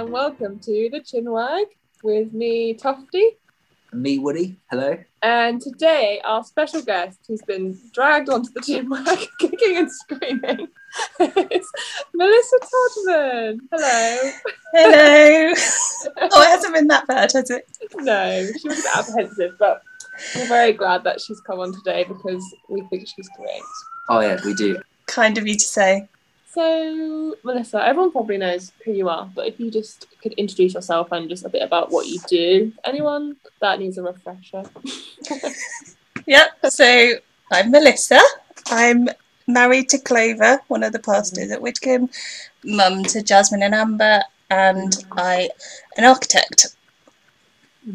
and welcome to the Chinwag with me, Tufty. Me, Woody. Hello. And today, our special guest, who's been dragged onto the Chinwag, kicking and screaming, is Melissa Todman. Hello. Hello. oh, it hasn't been that bad, has it? No, she was a bit apprehensive, but we're very glad that she's come on today because we think she's great. Oh, yeah, we do. Kind of you to say. So, Melissa, everyone probably knows who you are, but if you just could introduce yourself and just a bit about what you do, anyone that needs a refresher. yep. So, I'm Melissa. I'm married to Clover, one of the pastors at Whitcomb, mum to Jasmine and Amber, and I an architect.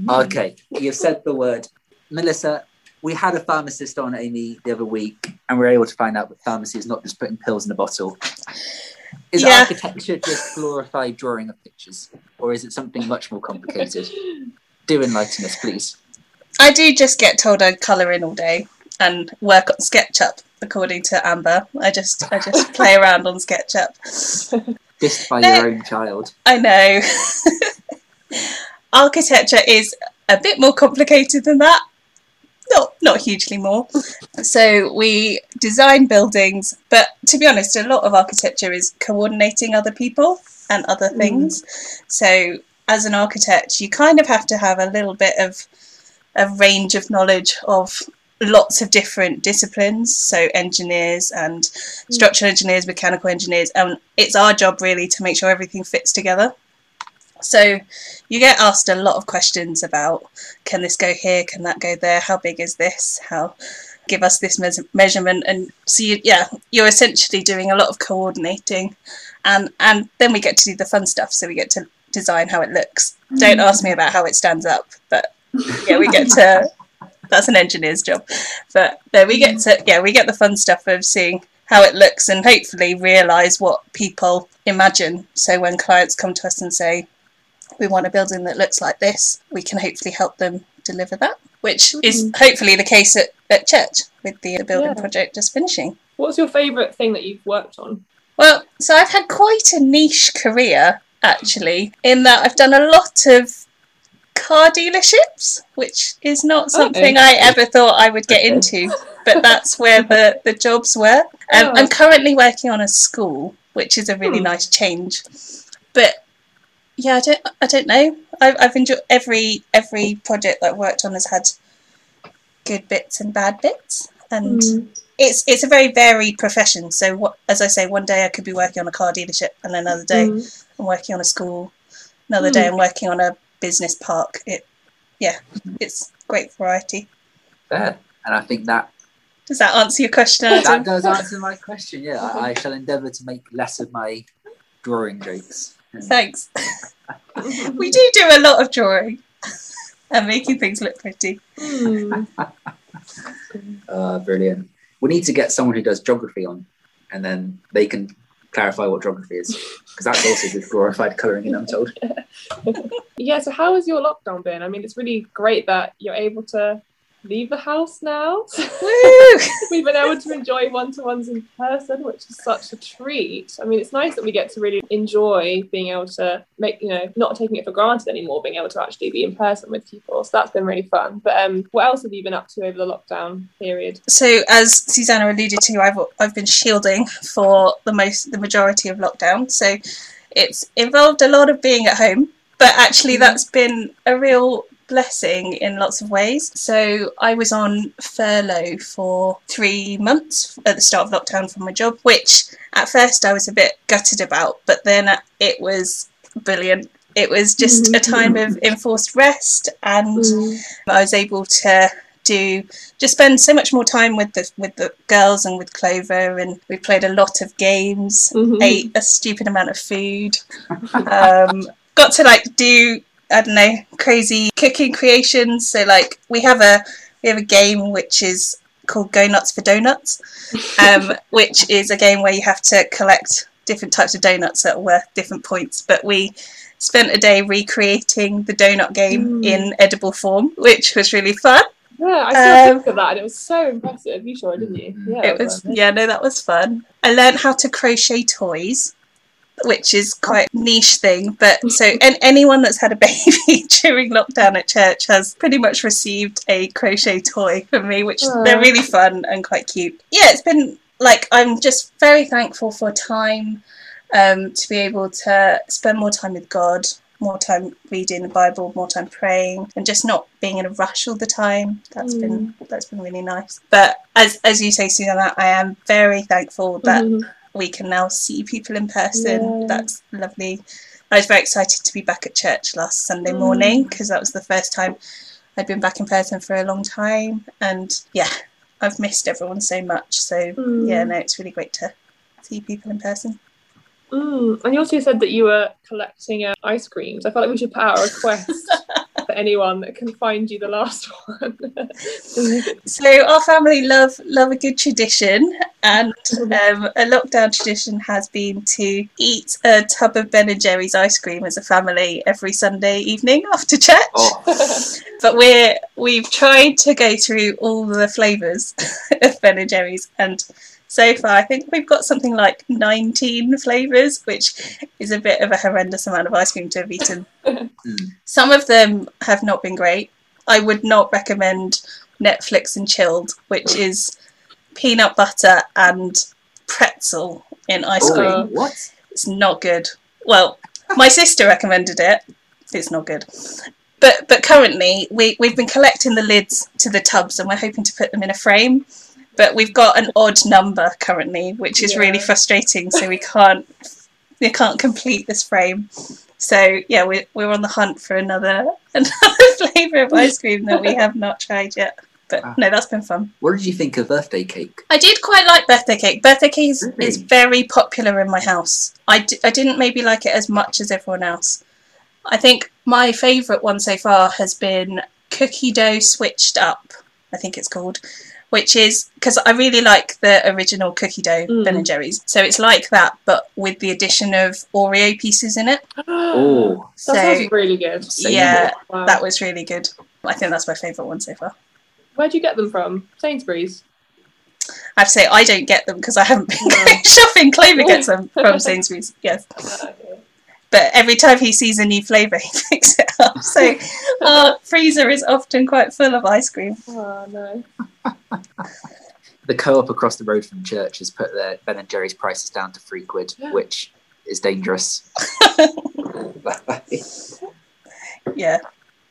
Okay, you've said the word. Melissa, we had a pharmacist on Amy the other week, and we were able to find out that pharmacy is not just putting pills in a bottle. Is Yeah. architecture just glorified drawing of pictures, or is it something much more complicated? Do enlighten us, please. I do just get told I colour in all day and work on SketchUp, according to Amber. I just I just play around on SketchUp. Dissed by No. your own child. I know. Architecture is a bit more complicated than that. Not not hugely more. So we design buildings, but to be honest, a lot of architecture is coordinating other people and other mm. things. So as an architect, you kind of have to have a little bit of a range of knowledge of lots of different disciplines so engineers and mm. structural engineers mechanical engineers and it's our job really to make sure everything fits together so you get asked a lot of questions about can this go here, can that go there, how big is this, how give us this mes- measurement, and so you, yeah, you're essentially doing a lot of coordinating, and and then we get to do the fun stuff. So we get to design how it looks. Don't mm. ask me about how it stands up, but yeah, we get to. That's an engineer's job, but no, we get to yeah, we get the fun stuff of seeing how it looks and hopefully realize what people imagine. So when clients come to us and say, we want a building that looks like this, we can hopefully help them deliver that, which is hopefully the case at, at church with the building Yeah. project just finishing. What's your favourite thing that you've worked on? Well, so I've had quite a niche career actually, in that I've done a lot of car dealerships, which is not something I ever thought I would get into, but that's where the, the jobs were. Um, Oh. I'm currently working on a school, which is a really Hmm. nice change. But yeah, I don't, I don't know. I've, I've enjoyed every every project that I've worked on has had good bits and bad bits, and it's it's a very varied profession. So what, as I say, one day I could be working on a car dealership, and another day Mm. I'm working on a school. Another day Hmm. I'm working on a business park. It, yeah, it's great variety. Fair. And I think that Does that answer your question, Adam? that does answer my question. Yeah, I, I shall endeavour to make less of my drawing jokes. Thanks. we do do a lot of drawing and making things look pretty. Mm. Uh, brilliant. We need to get someone who does geography on, and then they can clarify what geography is, because that's also just glorified colouring in. I'm told. Yeah, so how has your lockdown been? I mean, it's really great that you're able to leave the house now. We've been able to enjoy one to ones in person, which is such a treat. I mean, it's nice that we get to really enjoy being able to make, you know, not taking it for granted anymore, being able to actually be in person with people. So that's been really fun. But um, what else have you been up to over the lockdown period? So, as Susanna alluded to, I've I've been shielding for the most the majority of lockdown. So, it's involved a lot of being at home, but actually, that's been a real blessing in lots of ways. So, I was on furlough for three months at the start of lockdown from my job, which at first I was a bit gutted about, but then it was brilliant. It was just a time of enforced rest and. I was able to do just spend so much more time with the with the girls and with Clover, and we played a lot of games, Mhm. ate a stupid amount of food, um, got to like do I don't know crazy cooking creations. So like we have a we have a game which is called Go Nuts for Donuts, um, which is a game where you have to collect different types of donuts that are worth different points, but we spent a day recreating the donut game Mm. in edible form, which was really fun. Yeah, I saw Um, of that and it was so impressive. You sure, didn't you? Yeah, it was yeah, no, that was fun. I learned how to crochet toys, which is quite niche thing. But so and anyone that's had a baby during lockdown at church has pretty much received a crochet toy from me, which Aw. they're really fun and quite cute. Yeah, it's been like I'm just very thankful for time um, to be able to spend more time with God, more time reading the Bible, more time praying, and just not being in a rush all the time. That's been that's been really nice. But as as you say, Susanna, I am very thankful that Mhm. We can now see people in person. Yeah. That's lovely. I was very excited to be back at church last Sunday Mm. morning because that was the first time I'd been back in person for a long time. And yeah, I've missed everyone so much. So Mm. yeah, no, it's really great to see people in person. Mm. And you also said that you were collecting uh, ice creams. I felt like we should put out a request anyone that can find you the last one. So our family love love a good tradition, and um, a lockdown tradition has been to eat a tub of Ben and Jerry's ice cream as a family every Sunday evening after church. Oh, but we're we've tried to go through all the flavors of Ben and Jerry's, and so far I think we've got something like 19 flavors, which is a bit of a horrendous amount of ice cream to have eaten. Hmm. Some of them have not been great. I would not recommend Netflix and chilled, which oh. is peanut butter and pretzel in ice oh, cream. oh, what? It's not good. Well, my sister recommended it. It's not good. But but currently we we've been collecting the lids to the tubs and we're hoping to put them in a frame. But we've got an odd number currently, which is really frustrating. So we can't we can't complete this frame. So yeah, we're we're on the hunt for another another flavour of ice cream that we have not tried yet. But Ah. no, that's been fun. What did you think of birthday cake? I did quite like birthday cake. Birthday cake is, Really? is very popular in my house. I, d- I didn't maybe like it as much as everyone else. I think my favourite one so far has been cookie dough switched up, I think it's called, which is because I really like the original cookie dough Mm. Ben and Jerry's. So it's like that, but with the addition of Oreo pieces in it. Oh, that So sounds really good. say yeah. Wow. that was really good. I think that's my favourite one so far. Where'd you get them from? Sainsbury's. I have to say I don't get them because I haven't been going shopping. Clover gets them from Sainsbury's. Yes. Ah, but every time he sees a new flavour, he picks it up. So our freezer is often quite full of ice cream. Oh no. The co-op across the road from church has put their Ben and Jerry's prices down to three quid, which is dangerous. Yeah,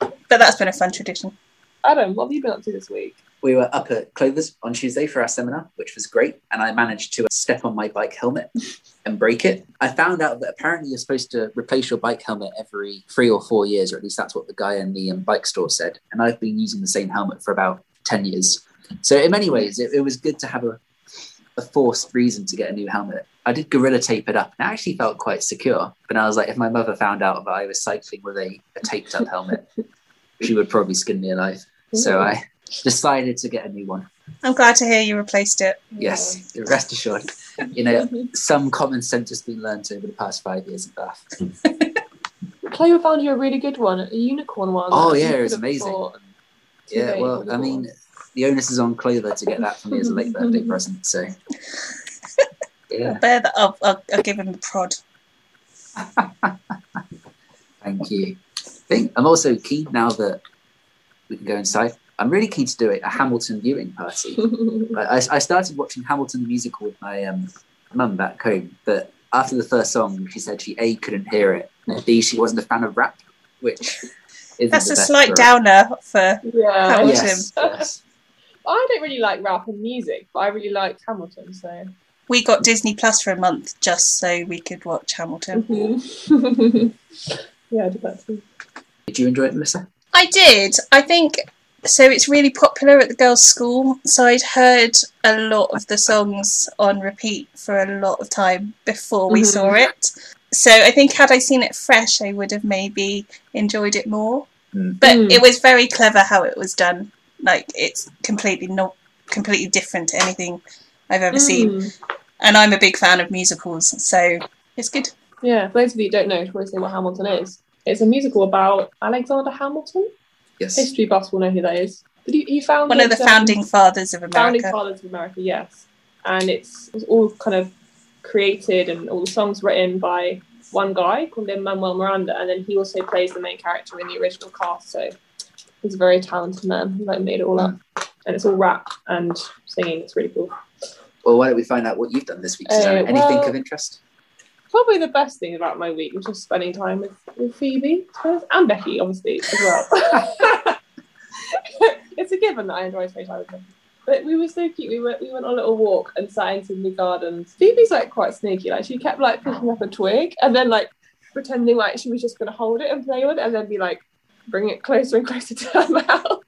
but that's been a fun tradition. Adam, what have you been up to this week? we were up at Clover's on Tuesday for our seminar, which was great. And I managed to step on my bike helmet and break it. I found out that apparently you're supposed to replace your bike helmet every three or four years, or at least that's what the guy in the um, bike store said. And I've been using the same helmet for about 10 years. So, in many ways, it, it was good to have a, a forced reason to get a new helmet. I did gorilla tape it up and I actually felt quite secure. But I was like, if my mother found out that I was cycling with a, a taped up helmet, she would probably skin me alive. So I decided to get a new one. I'm glad to hear you replaced it. Yes, rest assured. You know, some common sense has been learned over the past five years in Bath. Clover found you a really good one, a unicorn one. Oh, that yeah, it was amazing. Yeah, well, I mean, bought. The onus is on Clover to get that for me as a late birthday present. So, yeah, Bear that up. I'll, I'll give him the prod. thank you. I think I'm also keen now that we can go inside. I'm really keen to do it a Hamilton viewing party. I, I started watching Hamilton the musical with my um, mum back home, but after the first song, she said she a couldn't hear it, and b she wasn't a fan of rap, which isn't That's a slight for- downer for. yeah. Hamilton. Yes, yes. I don't really like rap and music, but I really liked Hamilton, so. We got Disney Plus for a month just so we could watch Hamilton. Mhm. yeah, I did that too. Did you enjoy it, Melissa? I did. I think so. It's really popular at the girls' school. So I'd heard a lot of the songs on repeat for a lot of time before we Mhm. saw it. So I think had I seen it fresh, I would have maybe enjoyed it more. Mm. But Mm. it was very clever how it was done. Like it's completely not completely different to anything I've ever seen. Mm. And I'm a big fan of musicals, so it's good. Yeah, for those of you who don't know, to say what Hamilton is, it's a musical about Alexander Hamilton. Yes. History buffs will know who that is. Did you, you found One of the founding fathers of America. founding fathers of America, yes. And it's, it's all kind of created and all the songs written by one guy called Lin-Manuel Miranda, and then he also plays the main character in the original cast. So he's a very talented man. He like made it all up, and it's all rap and singing. It's really cool. Well, why don't we find out what you've done this week? Uh, Anything well- of interest? Probably the best thing about my week was just spending time with, with Phoebe and Becky, obviously, as well. it's a given that I enjoy spending time with them. But we were so cute. We went we went on a little walk and sat into the gardens. Phoebe's like quite sneaky. Like she kept like picking up a twig and then like pretending like she was just gonna hold it and play with it and then be like bring it closer and closer to her mouth.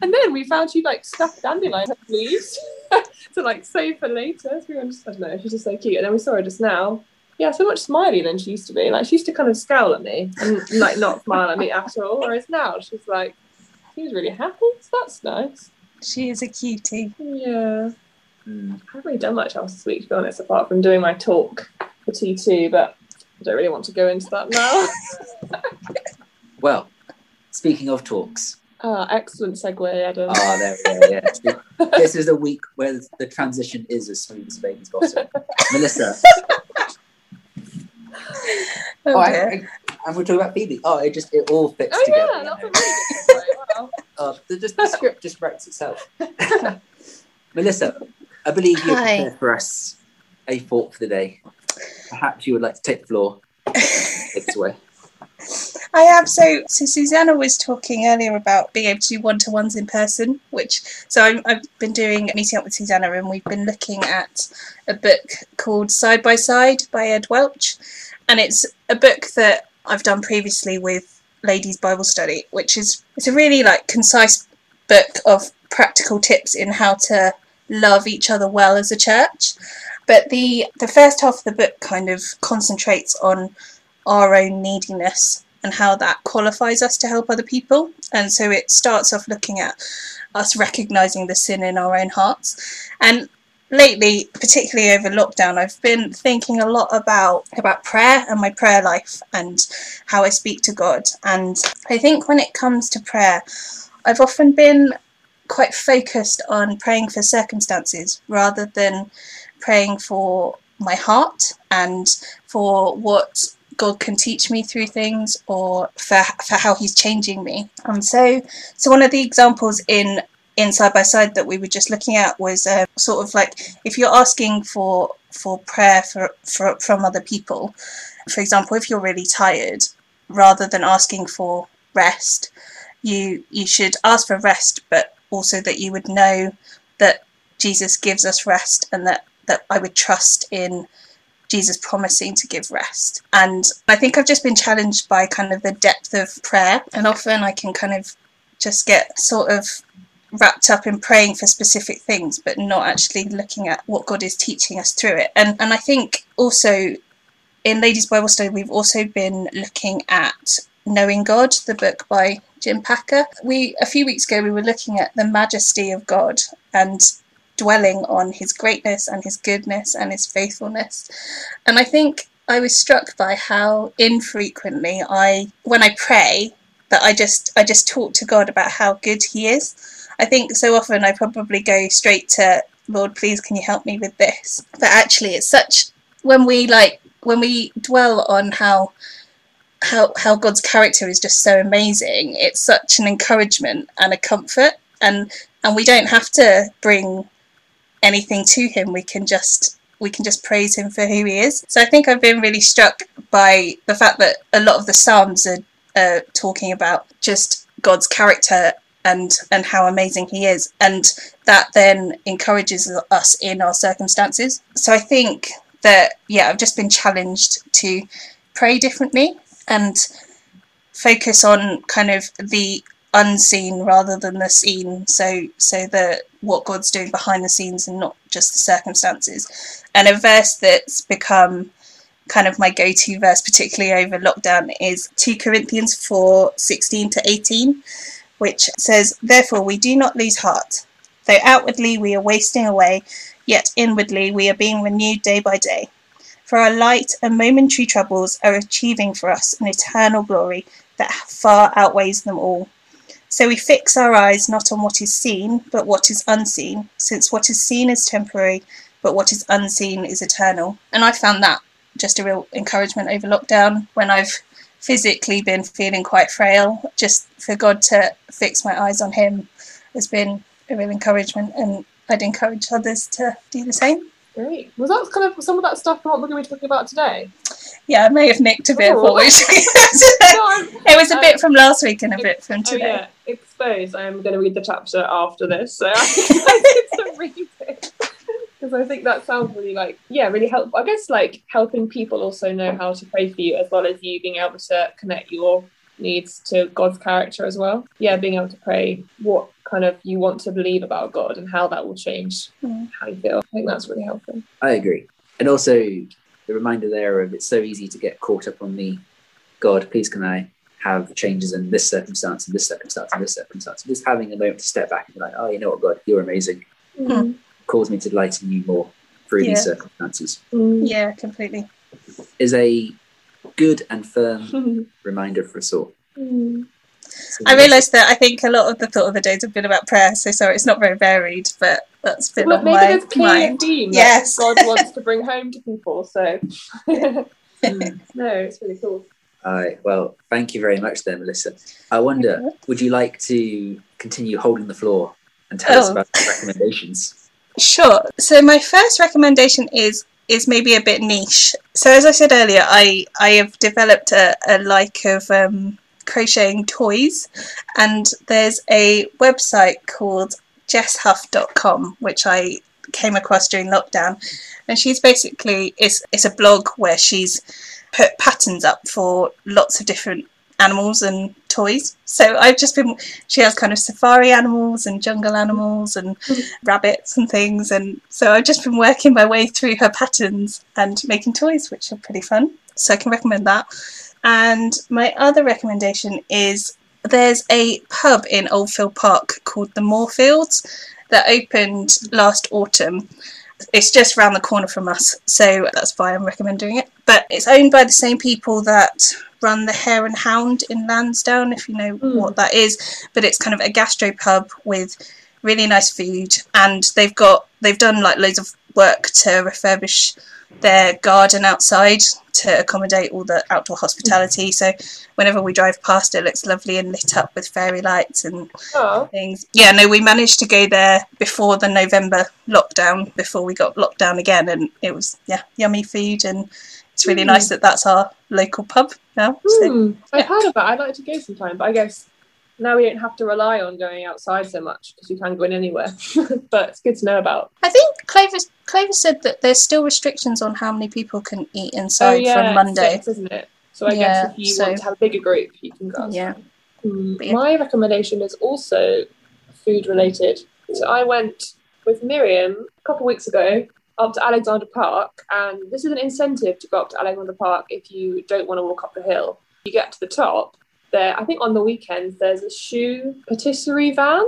And then we found she like stuffed dandelion leaves to like save for later. So we were just, I don't know, she's just so cute. And then we saw her just now. Yeah, so much smiley than she used to be. Like she used to kind of scowl at me and like not smile at me at all. Whereas now she's like, she's really happy. So that's nice. She is a cutie. Yeah. Hmm. I haven't really done much else this week, to be honest, apart from doing my talk for T2, but I don't really want to go into that now. Well, speaking of talks, ah, excellent segue, Adam. oh, there we go. Yeah. this is a week where the transition is as smooth as baby's bottom. Melissa, Oh, oh, I. I, and we're talking about Phoebe. Oh, it just it all fits Oh, together. yeah, you that's a know. really good segue. Wow. Oh, the, just, the script just writes itself. Melissa, I believe you Hi. prepared for us a thought for the day. Perhaps you would like to take the floor. Take us away. I have. So, so Susanna was talking earlier about being able to do one to ones in person, which so I'm, I've been doing meeting up with Susanna, and we've been looking at a book called Side by Side by Ed Welch, and it's a book that I've done previously with Ladies Bible Study, which is it's a really like concise book of practical tips in how to love each other well as a church. But the the first half of the book kind of concentrates on our own neediness and how that qualifies us to help other people. And so it starts off looking at us recognizing the sin in our own hearts. And lately, particularly over lockdown, I've been thinking a lot about about prayer and my prayer life and how I speak to God. And I think when it comes to prayer, I've often been quite focused on praying for circumstances rather than praying for my heart and for what God can teach me through things or for for how he's changing me. And so so one of the examples in in side by side that we were just looking at was uh, sort of like if you're asking for for prayer for, for from other people, for example, if you're really tired, rather than asking for rest, you you should ask for rest, but also that you would know that Jesus gives us rest and that that I would trust in Jesus promising to give rest. And I think I've just been challenged by kind of the depth of prayer. And often I can kind of just get sort of wrapped up in praying for specific things, but not actually looking at what God is teaching us through it. And and I think also in Ladies Bible Study we've also been looking at Knowing God, the book by Jim Packer. We a few weeks ago we were looking at the majesty of God and dwelling on his greatness and his goodness and his faithfulness. And I think I was struck by how infrequently I when I pray that I just I just talk to God about how good he is. I think so often I probably go straight to Lord please can you help me with this. But actually it's such when we like when we dwell on how how how God's character is just so amazing, it's such an encouragement and a comfort and and we don't have to bring anything to him we can just we can just praise him for who he is. So i think i've been really struck by the fact that a lot of the psalms are uh, talking about just god's character and and how amazing he is and that then encourages us in our circumstances. So i think that yeah i've just been challenged to pray differently and focus on kind of the unseen rather than the seen. So so that what god's doing behind the scenes and not just the circumstances. And a verse that's become kind of my go-to verse particularly over lockdown is 2 corinthians 4 16 to 18 which says therefore we do not lose heart. Though outwardly we are wasting away yet inwardly we are being renewed day by day. For our light and momentary troubles are achieving for us an eternal glory that far outweighs them all so we fix our eyes not on what is seen, but what is unseen, since what is seen is temporary, but what is unseen is eternal. And I found that just a real encouragement over lockdown when I've physically been feeling quite frail. Just for God to fix my eyes on Him has been a real encouragement, and I'd encourage others to do the same. Great. Was that kind of some of that stuff what we're going to be talking about today? Yeah, I may have nicked a bit of Oh. what we were doing today. It was a bit from last week and a bit from Oh today. yeah, exposed. I am going to read the chapter after this, so I need to read it because I think that sounds really like yeah, really helpful. I guess like helping people also know how to pray for you as well as you being able to connect your needs to God's character as well. Yeah, being able to pray what kind of you want to believe about God and how that will change Mm. how you feel. I think that's really helpful. I agree. And also the reminder there of it's so easy to get caught up on the God, please can I have changes in this circumstance and this circumstance and this circumstance. Just having a moment to step back and be like, oh, you know what, God, you're amazing. Mm. Calls me to delight in you more through Yeah. these circumstances. Mm. Yeah, completely. Is a good and firm reminder for us all. Mm. So I realised that I think a lot of the thought of the days have been about prayer, so sorry, it's not very varied, but that's been Well, on maybe my there's clear mind. theme Yes. that God wants to bring home to people. So Mm. no, it's really cool. All right. Well, thank you very much there, Melissa. I wonder, would you like to continue holding the floor and tell us Oh. about the recommendations? Sure. So my first recommendation is is maybe a bit niche. So as I said earlier, I I have developed a, a like of um, crocheting toys, and there's a website called jesshuff.com which I came across during lockdown, and she's basically it's it's a blog where she's put patterns up for lots of different animals and toys. So I've just been she has kind of safari animals and jungle animals and mm-hmm. rabbits and things and so I've just been working my way through her patterns and making toys which are pretty fun. So I can recommend that. And my other recommendation is there's a pub in Oldfield Park called the Moorfields that opened last autumn. It's just round the corner from us, so that's why I'm recommending it. But it's owned by the same people that run the Hare and Hound in Lansdown, if you know Mm. what that is. But it's kind of a gastro pub with really nice food, and they've got they've done like loads of work to refurbish their garden outside to accommodate all the outdoor hospitality. So whenever we drive past, it looks lovely and lit up with fairy lights and Oh, things. Yeah, no, we managed to go there before the November lockdown, before we got locked down again, and it was yeah, yummy food, and it's really Mm. nice that that's our local pub now. So hmm. I've heard of that. I'd like to go sometime, but I guess now we don't have to rely on going outside so much because you can go in anywhere. but it's good to know about. I think Clover Clover said that there's still restrictions on how many people can eat inside from Monday. six, isn't it? So I Yeah, guess if you so- want to have a bigger group, you can go. outside. Yeah. Mm, yeah. My recommendation is also food related. So I went with Miriam a couple of weeks ago up to Alexandra Park, and this is an incentive to go up to Alexandra Park if you don't want to walk up the hill. You get to the top. There, I think on the weekends there's a choux patisserie van,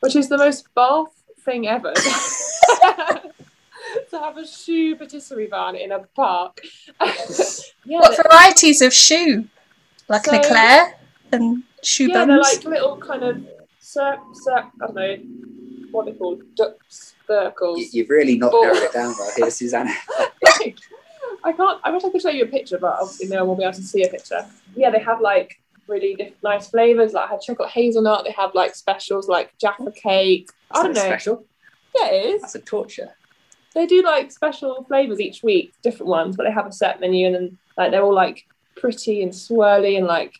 which is the most Bath thing ever. to have a choux patisserie van in a park. yeah, What varieties of choux? Like So- an eclair and choux yeah, they're like little kind of cir- cir- I don't know what they're called, ducks, circles. You- You've really not narrowed it down well here, Susanna. I can't. I wish I could show you a picture, but obviously no one will be able to see a picture. Yeah, they have like really diff- nice flavors. Like I had chocolate hazelnut. They have like specials like Jaffa cake. I don't know. Special. Yeah, it is. That's a torture. They do like special flavors each week, different ones, but they have a set menu, and then like they're all like pretty and swirly and like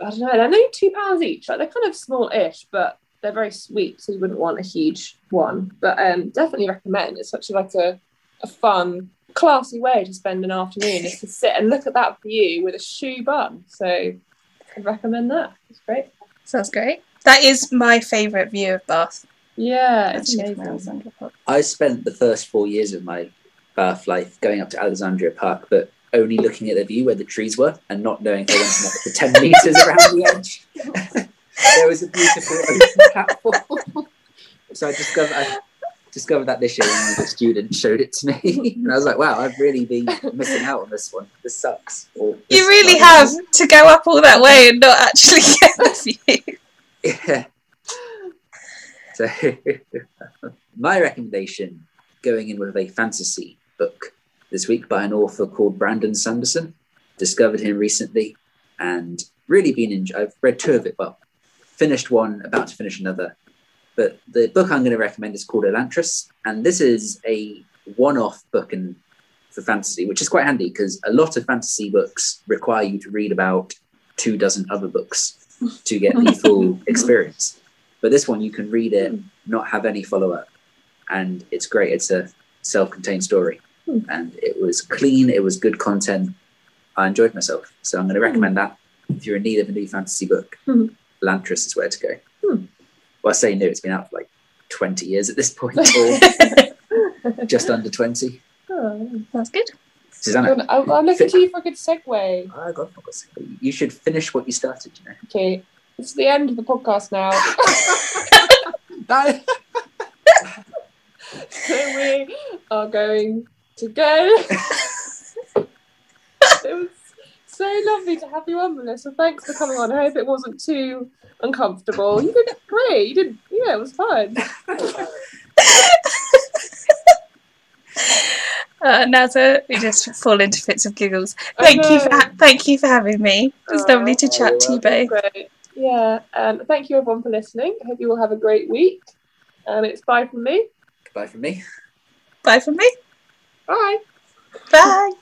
I don't know. They're only two pounds each. Like they're kind of small-ish, but they're very sweet, so you wouldn't want a huge one. But um, definitely recommend. It's such a, like a a fun, classy way to spend an afternoon is to sit and look at that view with a choux bun. So I'd recommend that. It's great. Sounds great. That is my favourite view of Bath. Yeah, it's amazing. Alexandra Park. I spent the first four years of my Bath life going up to Alexandria Park, but only looking at the view where the trees were and not knowing if I went for 10 metres around the edge. there was a beautiful open platform. so I discovered, I discovered that this year when one of the students showed it to me. and I was like, wow, I've really been missing out on this one. This sucks. Or, this You really have to go up all that way and not actually get the view. Yeah. So, my recommendation going in with a fantasy book this week by an author called Brandon Sanderson. Discovered him recently and really been enjoy- I've read two of it. Well, finished one, about to finish another. But the book I'm going to recommend is called Elantris, and this is a one-off book in, for fantasy, which is quite handy because a lot of fantasy books require you to read about two dozen other books to get the full experience. But this one, you can read it, not have any follow-up, and it's great. It's a self-contained story, Hmm. and it was clean. It was good content. I enjoyed myself, so I'm going to recommend that if you're in need of a new fantasy book. Hmm. Lantris is where to go. Well, I say new; it's been out for like 20 years at this point, or just under 20. Oh. That's good. Susanna, I'm, I'm looking to you for a good segue. oh, God, God's sake. you should finish what you started. You know. Okay, it's the end of the podcast now. No. so we are going to go. It was so lovely to have you on, Melissa. Thanks for coming on. I hope it wasn't too uncomfortable. You did great. You did, yeah, it was fun. Uh, Naza, we just fall into fits of giggles. Thank you for ha- thank you for having me. It was Oh, lovely to chat to you both. Great. Yeah, and thank you everyone for listening. I hope you all have a great week. And it's bye from me. Goodbye from me. Bye from me. Bye. Bye.